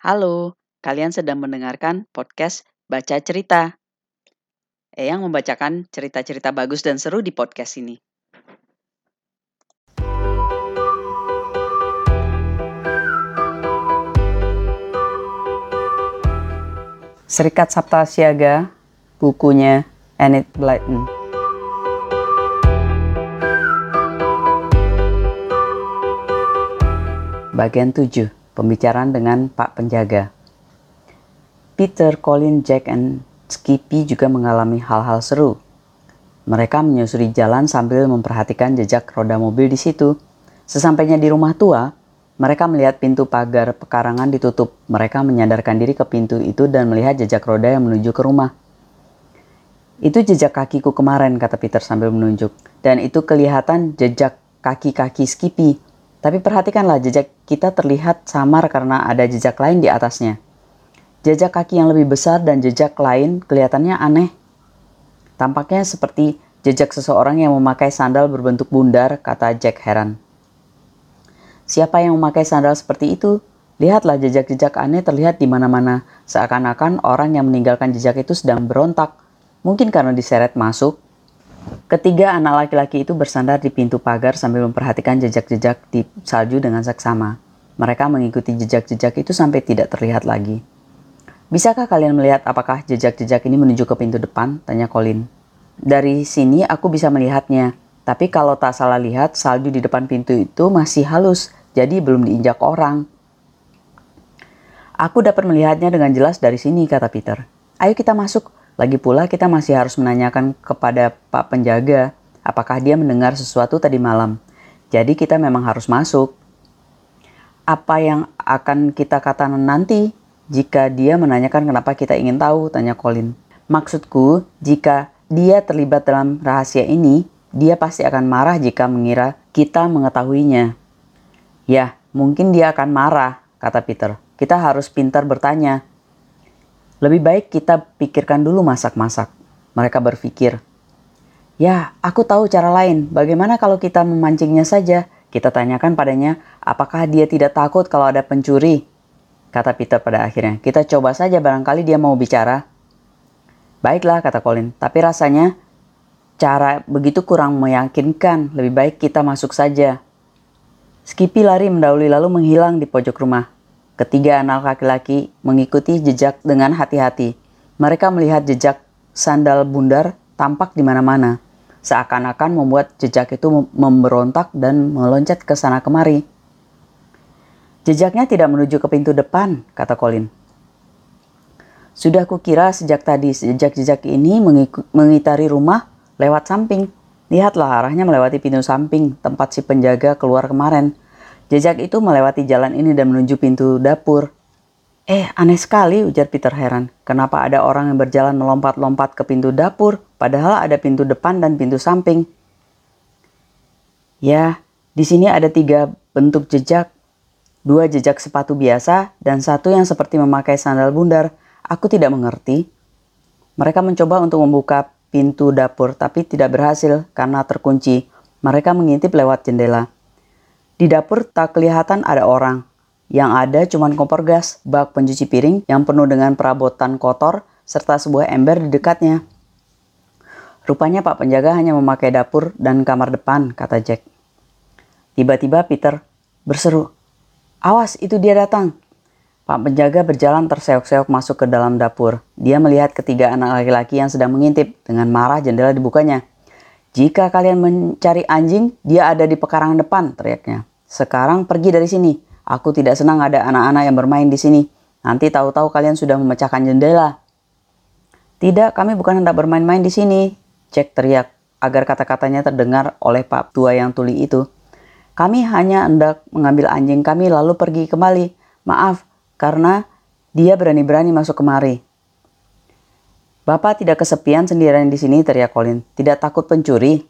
Halo, kalian sedang mendengarkan podcast Baca Cerita. Eyang membacakan cerita-cerita bagus dan seru di podcast ini. Serikat Sabta Siaga, bukunya Enid Blyton. Bagian 7, pembicaraan dengan Pak Penjaga. Peter, Colin, Jack, and Skippy juga mengalami hal-hal seru. Mereka menyusuri jalan sambil memperhatikan jejak roda mobil di situ. Sesampainya di rumah tua, mereka melihat pintu pagar pekarangan ditutup. Mereka menyadarkan diri ke pintu itu dan melihat jejak roda yang menuju ke rumah. Itu jejak kakiku kemarin, kata Peter sambil menunjuk. Dan itu kelihatan jejak kaki-kaki Skippy. Tapi perhatikanlah jejak kita terlihat samar karena ada jejak lain di atasnya. Jejak kaki yang lebih besar dan jejak lain kelihatannya aneh. Tampaknya seperti jejak seseorang yang memakai sandal berbentuk bundar, kata Jack heran. Siapa yang memakai sandal seperti itu? Lihatlah jejak-jejak aneh terlihat di mana-mana, seakan-akan orang yang meninggalkan jejak itu sedang berontak. Mungkin karena diseret masuk. Ketiga anak laki-laki itu bersandar di pintu pagar sambil memperhatikan jejak-jejak di salju dengan seksama. Mereka mengikuti jejak-jejak itu sampai tidak terlihat lagi. Bisakah kalian melihat apakah jejak-jejak ini menuju ke pintu depan? Tanya Colin. Dari sini aku bisa melihatnya, tapi kalau tak salah lihat, salju di depan pintu itu masih halus, jadi belum diinjak orang. Aku dapat melihatnya dengan jelas dari sini, kata Peter. Ayo kita masuk. Lagi pula kita masih harus menanyakan kepada Pak Penjaga apakah dia mendengar sesuatu tadi malam. Jadi kita memang harus masuk. Apa yang akan kita katakan nanti jika dia menanyakan kenapa kita ingin tahu, tanya Colin. Maksudku, jika dia terlibat dalam rahasia ini, dia pasti akan marah jika mengira kita mengetahuinya. Ya, mungkin dia akan marah, kata Peter. Kita harus pintar bertanya. Lebih baik kita pikirkan dulu masak-masak. Mereka berpikir, Ya, aku tahu cara lain. Bagaimana kalau kita memancingnya saja? Kita tanyakan padanya, apakah dia tidak takut kalau ada pencuri? Kata Peter pada akhirnya, kita coba saja barangkali dia mau bicara. Baiklah, kata Colin, tapi rasanya cara begitu kurang meyakinkan. Lebih baik kita masuk saja. Skippy lari mendahului lalu menghilang di pojok rumah. Ketiga anak laki-laki mengikuti jejak dengan hati-hati. Mereka melihat jejak sandal bundar tampak di mana-mana. Seakan-akan membuat jejak itu memberontak dan meloncat ke sana kemari. Jejaknya tidak menuju ke pintu depan, kata Colin. Sudah kukira sejak tadi jejak-jejak ini mengitari rumah lewat samping. Lihatlah arahnya melewati pintu samping tempat si penjaga keluar kemarin. Jejak itu melewati jalan ini dan menuju pintu dapur. Eh, aneh sekali, ujar Peter heran. Kenapa ada orang yang berjalan melompat-lompat ke pintu dapur, padahal ada pintu depan dan pintu samping? Ya, di sini ada tiga bentuk jejak. Dua jejak sepatu biasa dan satu yang seperti memakai sandal bundar. Aku tidak mengerti. Mereka mencoba untuk membuka pintu dapur tapi tidak berhasil karena terkunci. Mereka mengintip lewat jendela. Di dapur tak kelihatan ada orang. Yang ada cuma kompor gas, bak pencuci piring yang penuh dengan perabotan kotor, serta sebuah ember di dekatnya. Rupanya Pak Penjaga hanya memakai dapur dan kamar depan, kata Jack. Tiba-tiba Peter berseru, Awas, itu dia datang. Pak penjaga berjalan terseok-seok masuk ke dalam dapur. Dia melihat ketiga anak laki-laki yang sedang mengintip. Dengan marah jendela dibukanya. Jika kalian mencari anjing, dia ada di pekarangan depan, teriaknya. Sekarang pergi dari sini. Aku tidak senang ada anak-anak yang bermain di sini. Nanti tahu-tahu kalian sudah memecahkan jendela. Tidak, kami bukan hendak bermain-main di sini. Cek teriak agar kata-katanya terdengar oleh Pak tua yang tuli itu. Kami hanya hendak mengambil anjing kami lalu pergi kembali. Maaf, karena dia berani-berani masuk kemari. Bapak tidak kesepian sendirian di sini, teriak Colin. Tidak takut pencuri?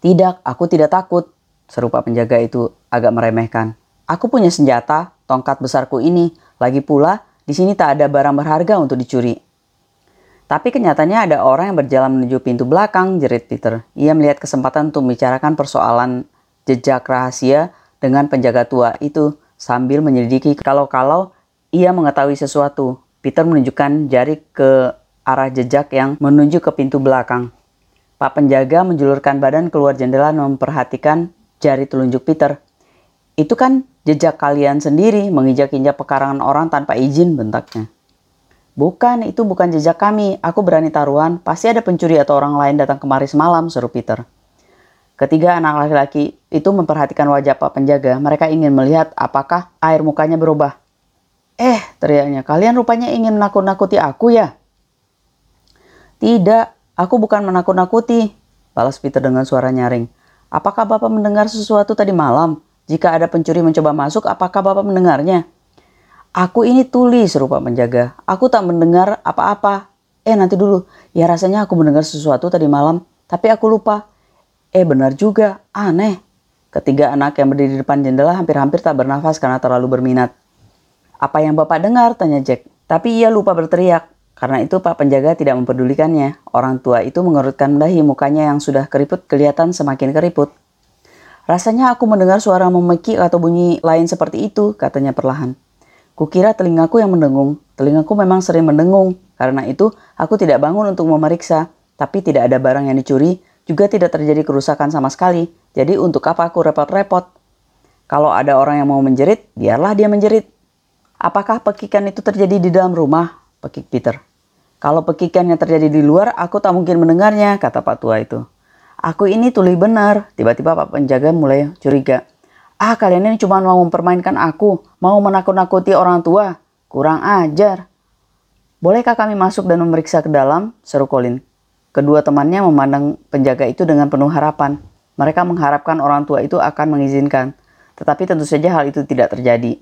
Tidak, aku tidak takut, seru Pak penjaga itu agak meremehkan. Aku punya senjata, tongkat besarku ini. Lagi pula, di sini tak ada barang berharga untuk dicuri. Tapi kenyataannya ada orang yang berjalan menuju pintu belakang, jerit Peter. Ia melihat kesempatan untuk membicarakan persoalan jejak rahasia dengan penjaga tua itu sambil menyelidiki kalau-kalau ia mengetahui sesuatu. Peter menunjukkan jari ke arah jejak yang menuju ke pintu belakang. Pak penjaga menjulurkan badan keluar jendela memperhatikan jari telunjuk Peter. Itu kan jejak kalian sendiri menginjak-injak pekarangan orang tanpa izin bentaknya. Bukan, itu bukan jejak kami. Aku berani taruhan, pasti ada pencuri atau orang lain datang kemari semalam, seru Peter. Ketiga anak laki-laki itu memperhatikan wajah Pak penjaga. Mereka ingin melihat apakah air mukanya berubah. Eh, teriaknya, kalian rupanya ingin menakut-nakuti aku ya? Tidak, aku bukan menakut-nakuti, balas Peter dengan suara nyaring. Apakah Bapak mendengar sesuatu tadi malam? Jika ada pencuri mencoba masuk, apakah Bapak mendengarnya? Aku ini tuli, seru Pak penjaga. Aku tak mendengar apa-apa. Eh, nanti dulu. Ya rasanya aku mendengar sesuatu tadi malam, tapi aku lupa. Eh, benar juga. Aneh. Ketiga anak yang berdiri di depan jendela hampir-hampir tak bernafas karena terlalu berminat. Apa yang Bapak dengar? Tanya Jack. Tapi ia lupa berteriak. Karena itu Pak penjaga tidak mempedulikannya. Orang tua itu mengerutkan dahi mukanya yang sudah keriput kelihatan semakin keriput. Rasanya aku mendengar suara memekik atau bunyi lain seperti itu, katanya perlahan. Kukira telingaku yang mendengung. Telingaku memang sering mendengung. Karena itu aku tidak bangun untuk memeriksa. Tapi tidak ada barang yang dicuri, juga tidak terjadi kerusakan sama sekali. Jadi untuk apa aku repot-repot? Kalau ada orang yang mau menjerit, biarlah dia menjerit. Apakah pekikan itu terjadi di dalam rumah? Pekik Peter. Kalau pekikan yang terjadi di luar, aku tak mungkin mendengarnya, kata Pak Tua itu. Aku ini tuli benar. Tiba-tiba Pak Penjaga mulai curiga. Ah, kalian ini cuma mau mempermainkan aku, mau menakut-nakuti orang tua. Kurang ajar. Bolehkah kami masuk dan memeriksa ke dalam? Seru Colin. Kedua temannya memandang penjaga itu dengan penuh harapan. Mereka mengharapkan orang tua itu akan mengizinkan. Tetapi tentu saja hal itu tidak terjadi.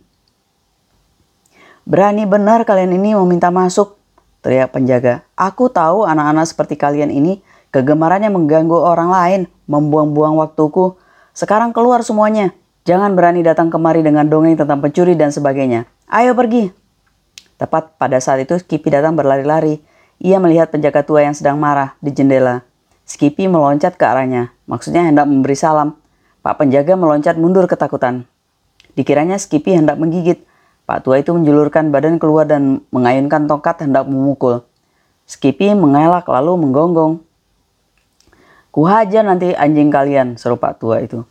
Berani benar kalian ini meminta masuk, teriak penjaga. Aku tahu anak-anak seperti kalian ini kegemarannya mengganggu orang lain, membuang-buang waktuku. Sekarang keluar semuanya. Jangan berani datang kemari dengan dongeng tentang pencuri dan sebagainya. Ayo pergi. Tepat pada saat itu Skippy datang berlari-lari. Ia melihat penjaga tua yang sedang marah di jendela. Skippy meloncat ke arahnya, maksudnya hendak memberi salam. Pak penjaga meloncat mundur ketakutan. Dikiranya Skippy hendak menggigit, Pak tua itu menjulurkan badan keluar dan mengayunkan tongkat hendak memukul. Skippy mengelak lalu menggonggong. Kuhajar nanti anjing kalian, seru Pak tua itu.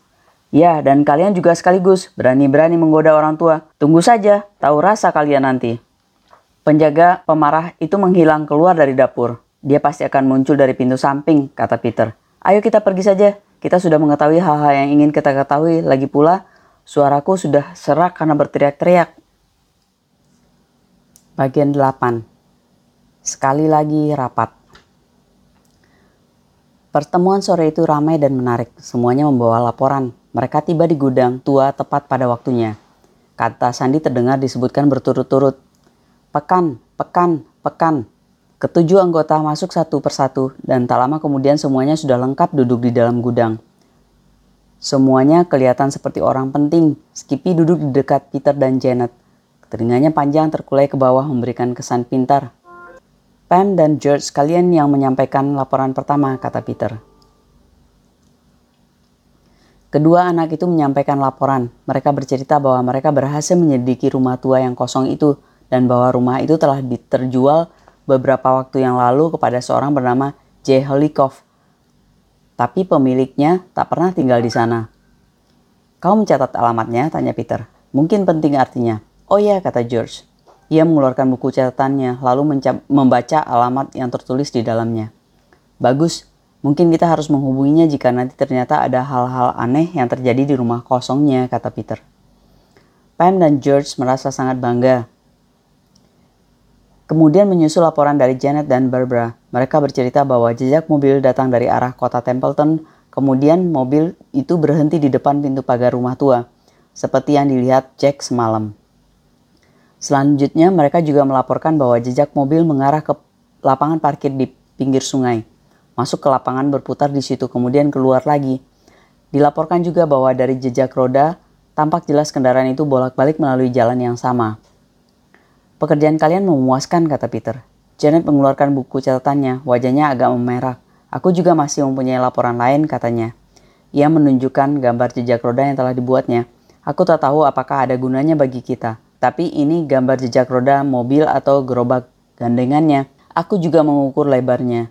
Ya, dan kalian juga sekaligus berani-berani menggoda orang tua. Tunggu saja, tahu rasa kalian nanti. Penjaga pemarah itu menghilang keluar dari dapur. Dia pasti akan muncul dari pintu samping, kata Peter. Ayo kita pergi saja. Kita sudah mengetahui hal-hal yang ingin kita ketahui. Lagi pula, suaraku sudah serak karena berteriak-teriak. Bagian 8. Sekali lagi rapat. Pertemuan sore itu ramai dan menarik. Semuanya membawa laporan. Mereka tiba di gudang tua tepat pada waktunya. Kata Sandi terdengar disebutkan berturut-turut. Pekan, pekan, pekan. Ketujuh anggota masuk satu persatu dan tak lama kemudian semuanya sudah lengkap duduk di dalam gudang. Semuanya kelihatan seperti orang penting. Skippy duduk di dekat Peter dan Janet. Telinganya panjang terkulai ke bawah memberikan kesan pintar. Pam dan George kalian yang menyampaikan laporan pertama, kata Peter. Kedua anak itu menyampaikan laporan. Mereka bercerita bahwa mereka berhasil menyelidiki rumah tua yang kosong itu dan bahwa rumah itu telah diterjual beberapa waktu yang lalu kepada seorang bernama J. Holikov. Tapi pemiliknya tak pernah tinggal di sana. Kau mencatat alamatnya? Tanya Peter. Mungkin penting artinya. Oh iya, kata George. Ia mengeluarkan buku catatannya, lalu membaca alamat yang tertulis di dalamnya. Bagus, mungkin kita harus menghubunginya jika nanti ternyata ada hal-hal aneh yang terjadi di rumah kosongnya, kata Peter. Pam dan George merasa sangat bangga. Kemudian menyusul laporan dari Janet dan Barbara. Mereka bercerita bahwa jejak mobil datang dari arah kota Templeton, kemudian mobil itu berhenti di depan pintu pagar rumah tua, seperti yang dilihat Jack semalam. Selanjutnya mereka juga melaporkan bahwa jejak mobil mengarah ke lapangan parkir di pinggir sungai. Masuk ke lapangan berputar di situ kemudian keluar lagi. Dilaporkan juga bahwa dari jejak roda tampak jelas kendaraan itu bolak-balik melalui jalan yang sama. Pekerjaan kalian memuaskan, kata Peter. Janet mengeluarkan buku catatannya, wajahnya agak memerah. Aku juga masih mempunyai laporan lain, katanya. Ia menunjukkan gambar jejak roda yang telah dibuatnya. Aku tak tahu apakah ada gunanya bagi kita. Tapi ini gambar jejak roda mobil atau gerobak gandengannya. Aku juga mengukur lebarnya.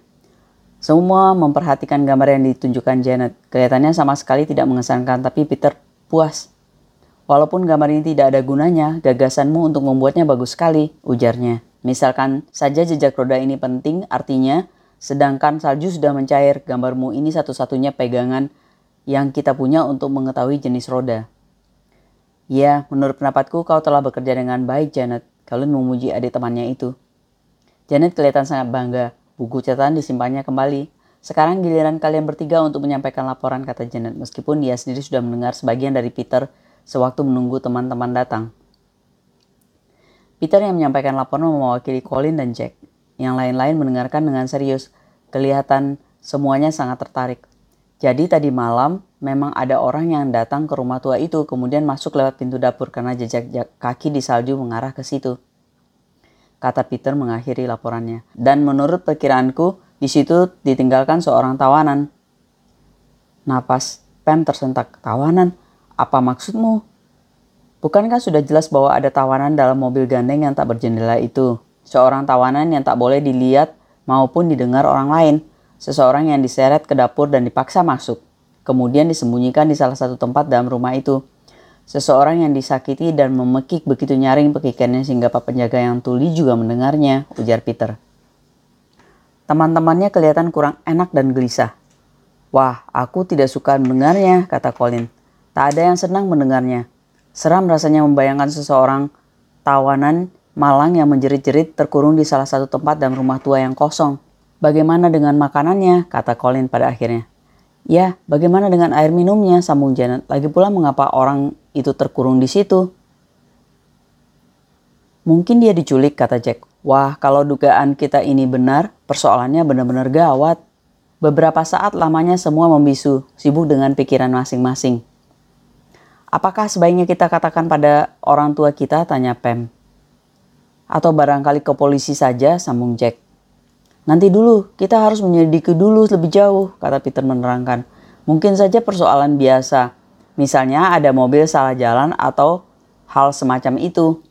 Semua memperhatikan gambar yang ditunjukkan Janet. Kelihatannya sama sekali tidak mengesankan, tapi Peter puas. Walaupun gambar ini tidak ada gunanya, gagasanmu untuk membuatnya bagus sekali, ujarnya. Misalkan saja jejak roda ini penting, artinya sedangkan salju sudah mencair, gambarmu ini satu-satunya pegangan yang kita punya untuk mengetahui jenis roda. Ya, menurut pendapatku kau telah bekerja dengan baik, Janet. Colin memuji adik temannya itu. Janet kelihatan sangat bangga. Buku catatan disimpannya kembali. Sekarang giliran kalian bertiga untuk menyampaikan laporan, kata Janet. Meskipun dia sendiri sudah mendengar sebagian dari Peter sewaktu menunggu teman-teman datang. Peter yang menyampaikan laporan mewakili Colin dan Jack. Yang lain-lain mendengarkan dengan serius. Kelihatan semuanya sangat tertarik. Jadi tadi malam memang ada orang yang datang ke rumah tua itu kemudian masuk lewat pintu dapur karena jejak kaki di salju mengarah ke situ. Kata Peter mengakhiri laporannya. Dan menurut perkiraanku, di situ ditinggalkan seorang tawanan. Napas Pam tersentak. Tawanan? Apa maksudmu? Bukankah sudah jelas bahwa ada tawanan dalam mobil gandeng yang tak berjendela itu? Seorang tawanan yang tak boleh dilihat maupun didengar orang lain. Seseorang yang diseret ke dapur dan dipaksa masuk kemudian disembunyikan di salah satu tempat dalam rumah itu. Seseorang yang disakiti dan memekik begitu nyaring pekikannya sehingga pak penjaga yang tuli juga mendengarnya, ujar Peter. Teman-temannya kelihatan kurang enak dan gelisah. Wah, aku tidak suka mendengarnya, kata Colin. Tak ada yang senang mendengarnya. Seram rasanya membayangkan seseorang tawanan malang yang menjerit-jerit terkurung di salah satu tempat dalam rumah tua yang kosong. Bagaimana dengan makanannya? kata Colin pada akhirnya. Ya, bagaimana dengan air minumnya? Sambung Janet. Lagi pula mengapa orang itu terkurung di situ? Mungkin dia diculik, kata Jack. Wah, kalau dugaan kita ini benar, persoalannya benar-benar gawat. Beberapa saat lamanya semua membisu, sibuk dengan pikiran masing-masing. Apakah sebaiknya kita katakan pada orang tua kita? Tanya Pam. Atau barangkali ke polisi saja, sambung Jack. Nanti dulu, kita harus menyelidiki dulu lebih jauh, kata Peter menerangkan. Mungkin saja persoalan biasa. Misalnya ada mobil salah jalan atau hal semacam itu.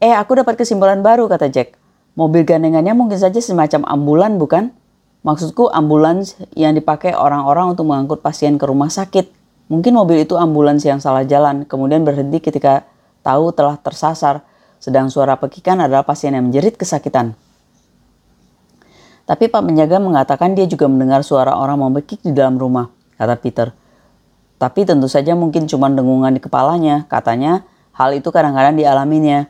Eh, aku dapat kesimpulan baru, kata Jack. Mobil gandengannya mungkin saja semacam ambulan, bukan? Maksudku ambulans yang dipakai orang-orang untuk mengangkut pasien ke rumah sakit. Mungkin mobil itu ambulans yang salah jalan, kemudian berhenti ketika tahu telah tersasar, sedang suara pekikan adalah pasien yang menjerit kesakitan. Tapi Pak penjaga mengatakan dia juga mendengar suara orang membekik di dalam rumah, kata Peter. Tapi tentu saja mungkin cuma dengungan di kepalanya, katanya hal itu kadang-kadang dialaminya.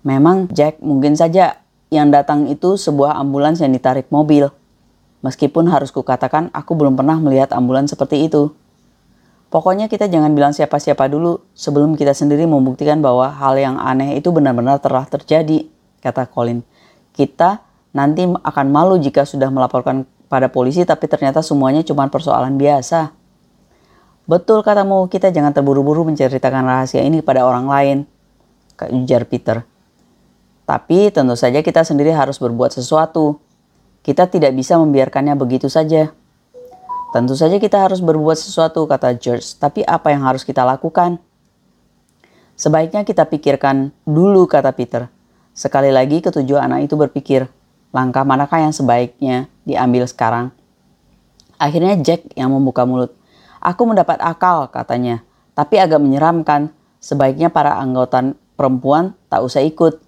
Memang Jack mungkin saja yang datang itu sebuah ambulans yang ditarik mobil. Meskipun harus kukatakan aku belum pernah melihat ambulans seperti itu. Pokoknya kita jangan bilang siapa-siapa dulu sebelum kita sendiri membuktikan bahwa hal yang aneh itu benar-benar telah terjadi, kata Colin. Kita Nanti akan malu jika sudah melaporkan pada polisi tapi ternyata semuanya cuma persoalan biasa. Betul katamu, kita jangan terburu-buru menceritakan rahasia ini pada orang lain, ujar Peter. Tapi tentu saja kita sendiri harus berbuat sesuatu. Kita tidak bisa membiarkannya begitu saja. Tentu saja kita harus berbuat sesuatu, kata George. Tapi apa yang harus kita lakukan? Sebaiknya kita pikirkan dulu, kata Peter. Sekali lagi ketujuh anak itu berpikir, Langkah manakah yang sebaiknya diambil sekarang? Akhirnya Jack yang membuka mulut. Aku mendapat akal, katanya. Tapi agak menyeramkan. Sebaiknya para anggota perempuan tak usah ikut.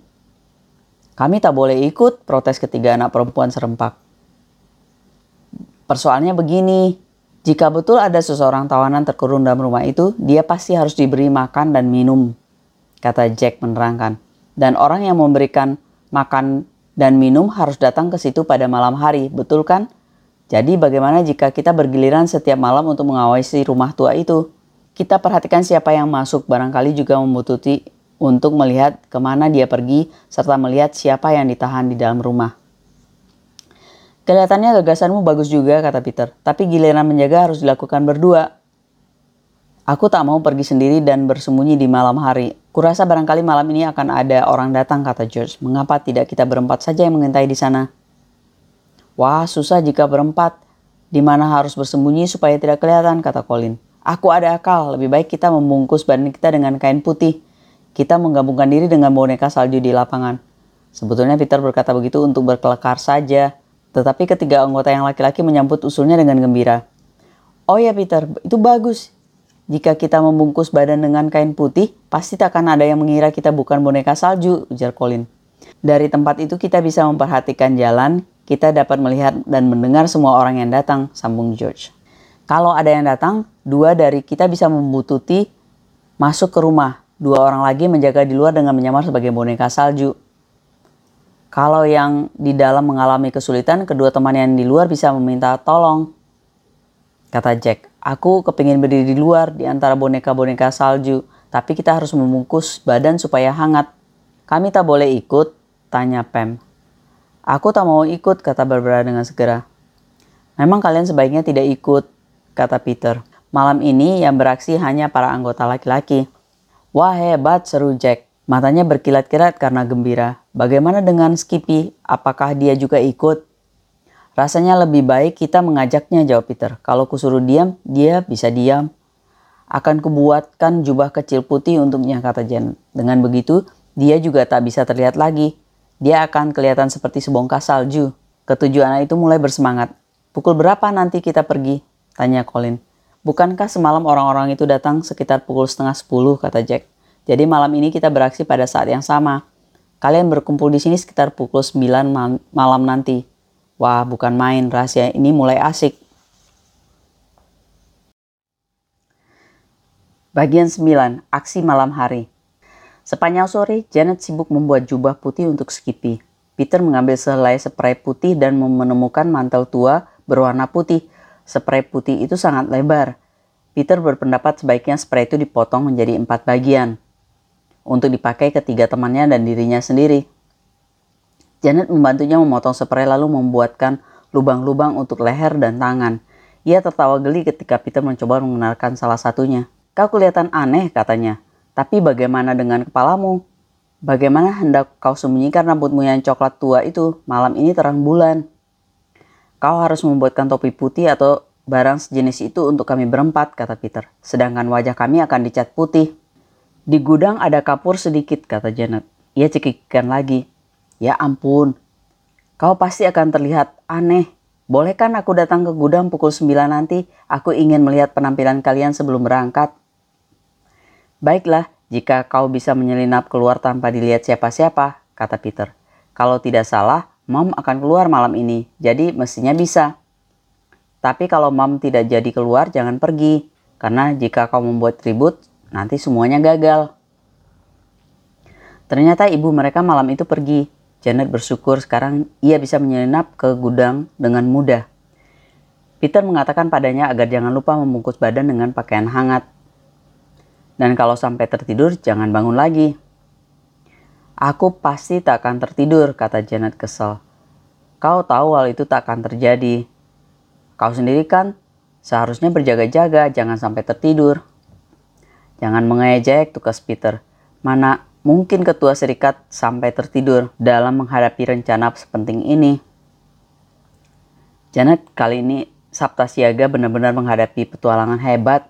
Kami tak boleh ikut, protes ketiga anak perempuan serempak. Persoalannya begini, jika betul ada seseorang tawanan terkurung dalam rumah itu, dia pasti harus diberi makan dan minum, kata Jack menerangkan. Dan orang yang memberikan makan dan minum harus datang ke situ pada malam hari, betul kan? Jadi bagaimana jika kita bergiliran setiap malam untuk mengawasi rumah tua itu? Kita perhatikan siapa yang masuk, barangkali juga membutuhkan untuk melihat ke mana dia pergi, serta melihat siapa yang ditahan di dalam rumah. Kelihatannya gagasanmu bagus juga, kata Peter. Tapi giliran menjaga harus dilakukan berdua. Aku tak mau pergi sendiri dan bersembunyi di malam hari. Kurasa barangkali malam ini akan ada orang datang, kata George. Mengapa tidak kita berempat saja yang mengintai di sana? Wah, susah jika berempat. Di mana harus bersembunyi supaya tidak kelihatan, kata Colin. Aku ada akal, lebih baik kita membungkus badan kita dengan kain putih. Kita menggabungkan diri dengan boneka salju di lapangan. Sebetulnya Peter berkata begitu untuk berkelakar saja, tetapi ketiga anggota yang laki-laki menyambut usulnya dengan gembira. Oh ya Peter, itu bagus. Jika kita membungkus badan dengan kain putih, pasti tak akan ada yang mengira kita bukan boneka salju, ujar Colin. Dari tempat itu kita bisa memperhatikan jalan, kita dapat melihat dan mendengar semua orang yang datang, sambung George. Kalau ada yang datang, dua dari kita bisa membututi masuk ke rumah. Dua orang lagi menjaga di luar dengan menyamar sebagai boneka salju. Kalau yang di dalam mengalami kesulitan, kedua teman yang di luar bisa meminta tolong. Kata Jack, aku kepingin berdiri di luar di antara boneka-boneka salju, tapi kita harus membungkus badan supaya hangat. Kami tak boleh ikut? Tanya Pam. Aku tak mau ikut, kata Barbara dengan segera. Memang kalian sebaiknya tidak ikut, kata Peter. Malam ini yang beraksi hanya para anggota laki-laki. Wah hebat, seru Jack. Matanya berkilat-kilat karena gembira. Bagaimana dengan Skippy? Apakah dia juga ikut? Rasanya lebih baik kita mengajaknya, jawab Peter. Kalau kusuruh diam, dia bisa diam. Akan kubuatkan jubah kecil putih untuknya, kata Jen. Dengan begitu, dia juga tak bisa terlihat lagi. Dia akan kelihatan seperti sebongkah salju. Ketujuh anak itu mulai bersemangat. Pukul berapa nanti kita pergi? Tanya Colin. Bukankah semalam orang-orang itu datang sekitar pukul setengah sepuluh, kata Jack. Jadi malam ini kita beraksi pada saat yang sama. Kalian berkumpul di sini sekitar pukul 9 malam nanti. Wah, bukan main, rahasia ini mulai asik. Bagian 9, aksi malam hari. Sepanjang sore, Janet sibuk membuat jubah putih untuk Skippy. Peter mengambil sehelai spray putih dan menemukan mantel tua berwarna putih Spray putih itu sangat lebar. Peter berpendapat sebaiknya spray itu dipotong menjadi empat bagian untuk dipakai ketiga temannya dan dirinya sendiri. Janet membantunya memotong spray lalu membuatkan lubang-lubang untuk leher dan tangan. Ia tertawa geli ketika Peter mencoba mengenalkan salah satunya. Kau kelihatan aneh katanya. Tapi bagaimana dengan kepalamu? Bagaimana hendak kau sembunyikan rambutmu yang coklat tua itu malam ini terang bulan? Kau harus membuatkan topi putih atau barang sejenis itu untuk kami berempat, kata Peter. Sedangkan wajah kami akan dicat putih. Di gudang ada kapur sedikit, kata Janet. Ia cekikikan lagi. Ya ampun, kau pasti akan terlihat aneh. Bolehkan aku datang ke gudang pukul 9 nanti? Aku ingin melihat penampilan kalian sebelum berangkat. Baiklah, jika kau bisa menyelinap keluar tanpa dilihat siapa-siapa, kata Peter. Kalau tidak salah, Mom akan keluar malam ini, jadi mestinya bisa. Tapi kalau Mom tidak jadi keluar, jangan pergi. Karena jika kau membuat ribut, nanti semuanya gagal. Ternyata ibu mereka malam itu pergi. Janet bersyukur sekarang ia bisa menyelinap ke gudang dengan mudah. Peter mengatakan padanya agar jangan lupa membungkus badan dengan pakaian hangat. Dan kalau sampai tertidur, jangan bangun lagi. Aku pasti tak akan tertidur, kata Janet kesal. Kau tahu hal itu tak akan terjadi. Kau sendiri kan seharusnya berjaga-jaga, jangan sampai tertidur. Jangan mengejek, tukas Peter. Mana mungkin ketua serikat sampai tertidur dalam menghadapi rencana sepenting ini. Janet kali ini Sabta Siaga benar-benar menghadapi petualangan hebat.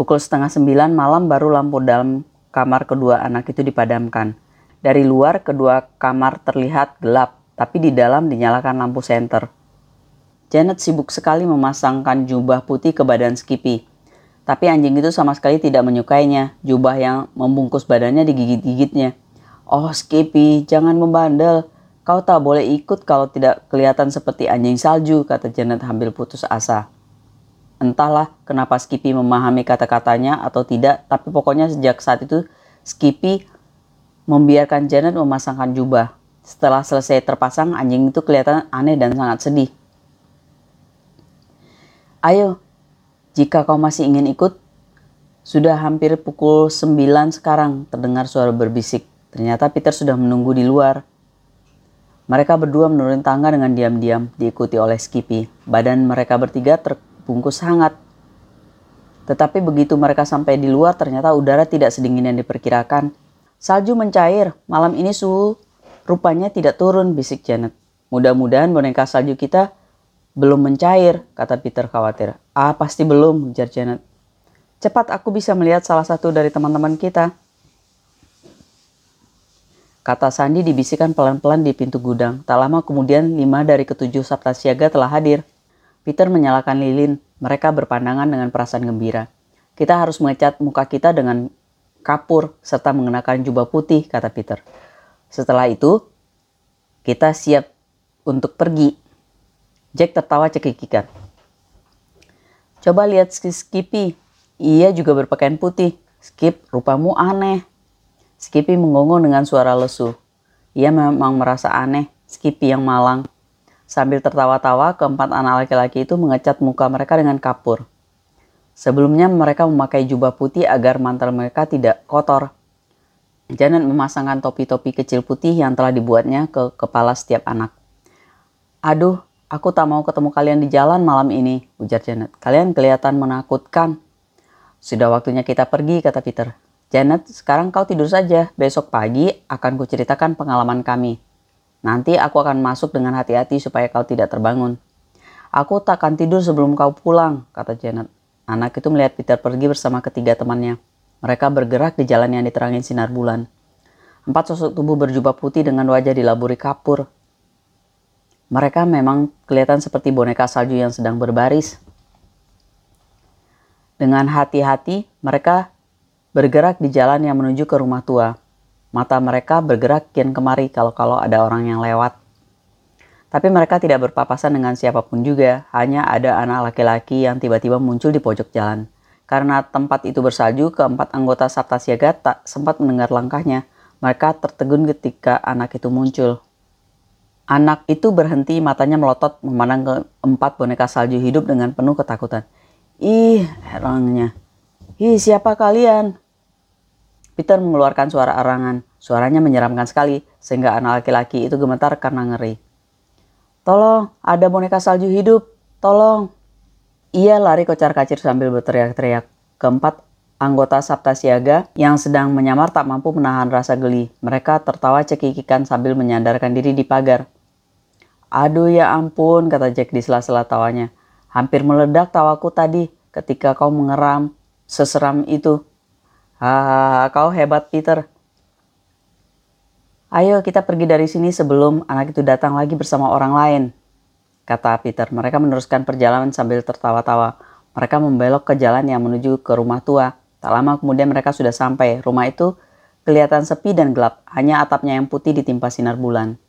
Pukul setengah sembilan malam baru lampu dalam kamar kedua anak itu dipadamkan. Dari luar, kedua kamar terlihat gelap, tapi di dalam dinyalakan lampu senter. Janet sibuk sekali memasangkan jubah putih ke badan Skippy. Tapi anjing itu sama sekali tidak menyukainya, jubah yang membungkus badannya digigit-gigitnya. Oh Skippy, jangan membandel. Kau tak boleh ikut kalau tidak kelihatan seperti anjing salju, kata Janet hampir putus asa. Entahlah kenapa Skippy memahami kata-katanya atau tidak, tapi pokoknya sejak saat itu Skippy membiarkan Janet memasangkan jubah. Setelah selesai terpasang, anjing itu kelihatan aneh dan sangat sedih. Ayo, jika kau masih ingin ikut, sudah hampir pukul 9 sekarang, terdengar suara berbisik. Ternyata Peter sudah menunggu di luar. Mereka berdua menurun tangga dengan diam-diam, diikuti oleh Skippy. Badan mereka bertiga ter bungkus hangat. Tetapi begitu mereka sampai di luar ternyata udara tidak sedingin yang diperkirakan. Salju mencair, malam ini suhu rupanya tidak turun, bisik Janet. Mudah-mudahan boneka salju kita Belum mencair, kata Peter khawatir. Ah, pasti belum, ujar Janet. Cepat aku bisa melihat salah satu dari teman-teman kita. Kata Sandi dibisikkan pelan-pelan di pintu gudang. Tak lama kemudian lima dari ketujuh sabta siaga telah hadir. Peter menyalakan lilin. Mereka berpandangan dengan perasaan gembira. Kita harus mengecat muka kita dengan kapur serta mengenakan jubah putih, kata Peter. Setelah itu, kita siap untuk pergi. Jack tertawa cekikikan. Coba lihat Skippy. Ia juga berpakaian putih. Skip, rupamu aneh. Skippy menggonggong dengan suara lesu. Ia memang merasa aneh, Skippy yang malang. Sambil tertawa-tawa, keempat anak laki-laki itu mengecat muka mereka dengan kapur. Sebelumnya mereka memakai jubah putih agar mantel mereka tidak kotor. Janet memasangkan topi-topi kecil putih yang telah dibuatnya ke kepala setiap anak. Aduh, aku tak mau ketemu kalian di jalan malam ini, ujar Janet. Kalian kelihatan menakutkan. Sudah waktunya kita pergi, kata Peter. Janet, sekarang kau tidur saja. Besok pagi akan kuceritakan pengalaman kami. Nanti aku akan masuk dengan hati-hati supaya kau tidak terbangun. Aku tak akan tidur sebelum kau pulang, kata Janet. Anak itu melihat Peter pergi bersama ketiga temannya. Mereka bergerak di jalan yang diterangi sinar bulan. Empat sosok tubuh berjubah putih dengan wajah dilaburi kapur. Mereka memang kelihatan seperti boneka salju yang sedang berbaris. Dengan hati-hati, mereka bergerak di jalan yang menuju ke rumah tua. Mata mereka bergerak kian kemari kalau-kalau ada orang yang lewat. Tapi mereka tidak berpapasan dengan siapa pun juga, hanya ada anak laki-laki yang tiba-tiba muncul di pojok jalan. Karena tempat itu bersalju, keempat anggota Sabta Siaga tak sempat mendengar langkahnya. Mereka tertegun ketika anak itu muncul. Anak itu berhenti, matanya melotot memandang keempat boneka salju hidup dengan penuh ketakutan. Ih, herangnya. Ih, siapa kalian? Peter mengeluarkan suara arangan. Suaranya menyeramkan sekali, sehingga anak laki-laki itu gemetar karena ngeri. Tolong, ada boneka salju hidup. Tolong. Ia lari kocar-kacir sambil berteriak-teriak. Keempat anggota Sabta Siaga yang sedang menyamar tak mampu menahan rasa geli. Mereka tertawa cekikikan sambil menyandarkan diri di pagar. Aduh ya ampun, kata Jack di sela-sela tawanya. Hampir meledak tawaku tadi ketika kau mengeram seseram itu. Hahaha, kau hebat Peter. Ayo kita pergi dari sini sebelum anak itu datang lagi bersama orang lain, kata Peter. Mereka meneruskan perjalanan sambil tertawa-tawa. Mereka membelok ke jalan yang menuju ke rumah tua. Tak lama kemudian mereka sudah sampai. Rumah itu kelihatan sepi dan gelap, hanya atapnya yang putih ditimpa sinar bulan.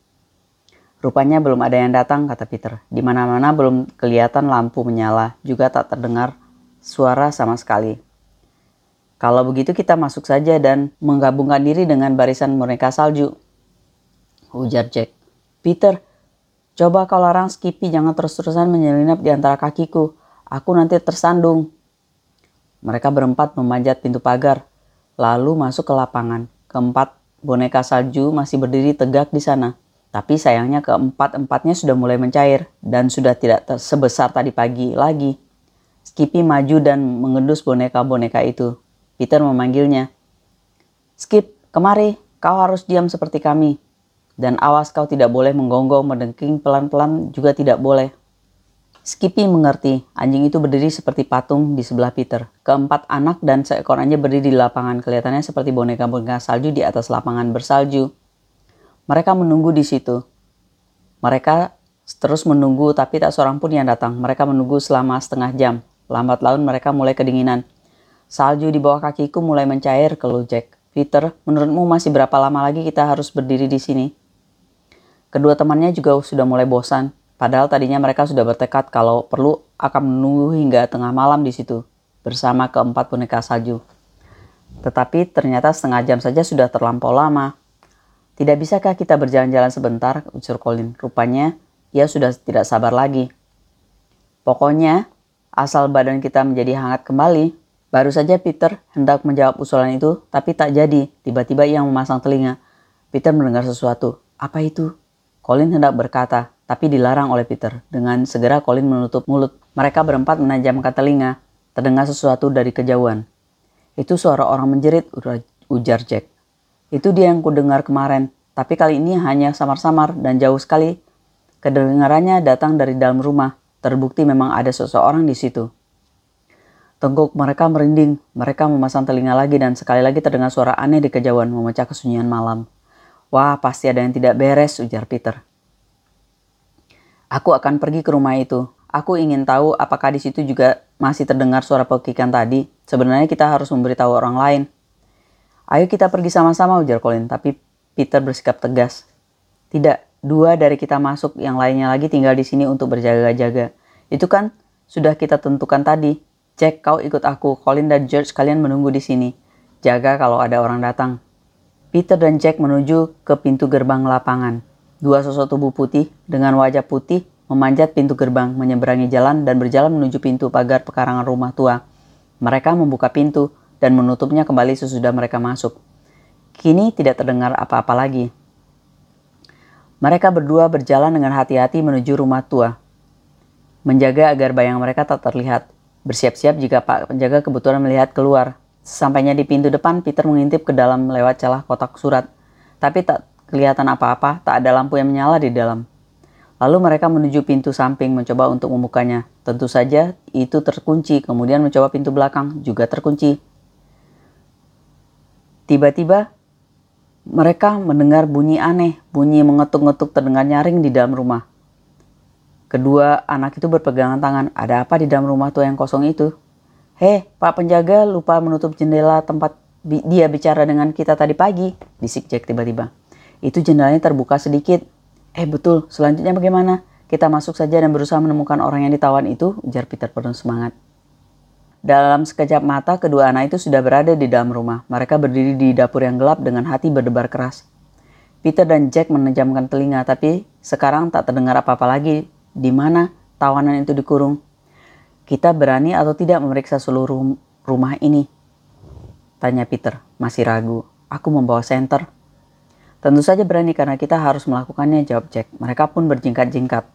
Rupanya belum ada yang datang, kata Peter. Di mana-mana belum kelihatan lampu menyala, juga tak terdengar suara sama sekali. Kalau begitu kita masuk saja dan menggabungkan diri dengan barisan mereka salju. Ujar Jack. Peter, coba kau larang Skippy jangan terus-terusan menyelinap di antara kakiku. Aku nanti tersandung. Mereka berempat memanjat pintu pagar, lalu masuk ke lapangan. Keempat boneka salju masih berdiri tegak di sana. Tapi sayangnya keempat-empatnya sudah mulai mencair dan sudah tidak sebesar tadi pagi lagi. Skippy maju dan mengendus boneka-boneka itu. Peter memanggilnya. Skip, kemari, kau harus diam seperti kami. Dan awas kau tidak boleh menggonggong, mendengking pelan-pelan juga tidak boleh. Skippy mengerti, anjing itu berdiri seperti patung di sebelah Peter. Keempat anak dan seekor anjing berdiri di lapangan, kelihatannya seperti boneka-boneka salju di atas lapangan bersalju. Mereka menunggu di situ. Mereka terus menunggu, tapi tak seorang pun yang datang. Mereka menunggu selama setengah jam. Lambat laun mereka mulai kedinginan. Salju di bawah kakiku mulai mencair, keluh Jack. Peter, menurutmu masih berapa lama lagi kita harus berdiri di sini? Kedua temannya juga sudah mulai bosan. Padahal tadinya mereka sudah bertekad kalau perlu akan menunggu hingga tengah malam di situ bersama keempat boneka salju. Tetapi ternyata setengah jam saja sudah terlampau lama. Tidak bisakah kita berjalan-jalan sebentar, ucur Colin. Rupanya ia sudah tidak sabar lagi. Pokoknya, asal badan kita menjadi hangat kembali, Baru saja Peter hendak menjawab usulan itu, tapi tak jadi. Tiba-tiba ia memasang telinga. Peter mendengar sesuatu. Apa itu? Colin hendak berkata, tapi dilarang oleh Peter. Dengan segera Colin menutup mulut. Mereka berempat menajamkan telinga. Terdengar sesuatu dari kejauhan. Itu suara orang menjerit, ujar Jack. Itu dia yang kudengar kemarin, tapi kali ini hanya samar-samar dan jauh sekali. Kedengarannya datang dari dalam rumah. Terbukti memang ada seseorang di situ. Tengkuk mereka merinding, mereka memasang telinga lagi dan sekali lagi terdengar suara aneh di kejauhan memecah kesunyian malam. Wah, pasti ada yang tidak beres, ujar Peter. Aku akan pergi ke rumah itu. Aku ingin tahu apakah di situ juga masih terdengar suara pekikan tadi. Sebenarnya kita harus memberitahu orang lain. Ayo kita pergi sama-sama, ujar Colin, tapi Peter bersikap tegas. Tidak, dua dari kita masuk, yang lainnya lagi tinggal di sini untuk berjaga-jaga. Itu kan sudah kita tentukan tadi. Jack, kau ikut aku. Colin dan George kalian menunggu di sini. Jaga kalau ada orang datang. Peter dan Jack menuju ke pintu gerbang lapangan. Dua sosok tubuh putih dengan wajah putih memanjat pintu gerbang, menyeberangi jalan dan berjalan menuju pintu pagar pekarangan rumah tua. Mereka membuka pintu dan menutupnya kembali sesudah mereka masuk. Kini tidak terdengar apa-apa lagi. Mereka berdua berjalan dengan hati-hati menuju rumah tua, menjaga agar bayang mereka tak terlihat. Bersiap-siap jika Pak penjaga kebetulan melihat keluar. Sampainya di pintu depan, Peter mengintip ke dalam lewat celah kotak surat. Tapi tak kelihatan apa-apa, tak ada lampu yang menyala di dalam. Lalu mereka menuju pintu samping mencoba untuk membukanya. Tentu saja itu terkunci, kemudian mencoba pintu belakang juga terkunci. Tiba-tiba mereka mendengar bunyi aneh, bunyi mengetuk-ngetuk terdengar nyaring di dalam rumah. Kedua anak itu berpegangan tangan. Ada apa di dalam rumah tua yang kosong itu? Hei, Pak penjaga lupa menutup jendela tempat bi dia bicara dengan kita tadi pagi. Bisik Jack tiba-tiba. Itu jendelanya terbuka sedikit. Eh betul, selanjutnya bagaimana? Kita masuk saja dan berusaha menemukan orang yang ditawan itu, ujar Peter penuh semangat. Dalam sekejap mata, kedua anak itu sudah berada di dalam rumah. Mereka berdiri di dapur yang gelap dengan hati berdebar keras. Peter dan Jack menejamkan telinga, tapi sekarang tak terdengar apa-apa lagi di mana tawanan itu dikurung. Kita berani atau tidak memeriksa seluruh rumah ini? Tanya Peter, masih ragu. Aku membawa senter. Tentu saja berani karena kita harus melakukannya, jawab Jack. Mereka pun berjingkat-jingkat.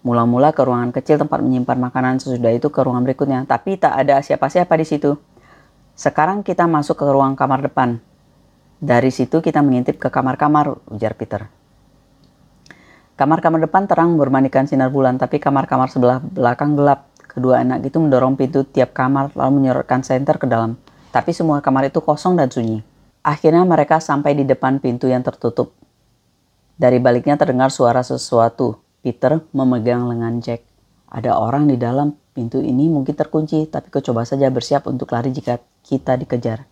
Mula-mula ke ruangan kecil tempat menyimpan makanan sesudah itu ke ruangan berikutnya, tapi tak ada siapa-siapa di situ. Sekarang kita masuk ke ruang kamar depan. Dari situ kita mengintip ke kamar-kamar, ujar Peter. Kamar-kamar depan terang bermandikan sinar bulan, tapi kamar-kamar sebelah belakang gelap. Kedua anak itu mendorong pintu tiap kamar lalu menyorotkan senter ke dalam. Tapi semua kamar itu kosong dan sunyi. Akhirnya mereka sampai di depan pintu yang tertutup. Dari baliknya terdengar suara sesuatu. Peter memegang lengan Jack. Ada orang di dalam pintu ini mungkin terkunci, tapi kau coba saja bersiap untuk lari jika kita dikejar.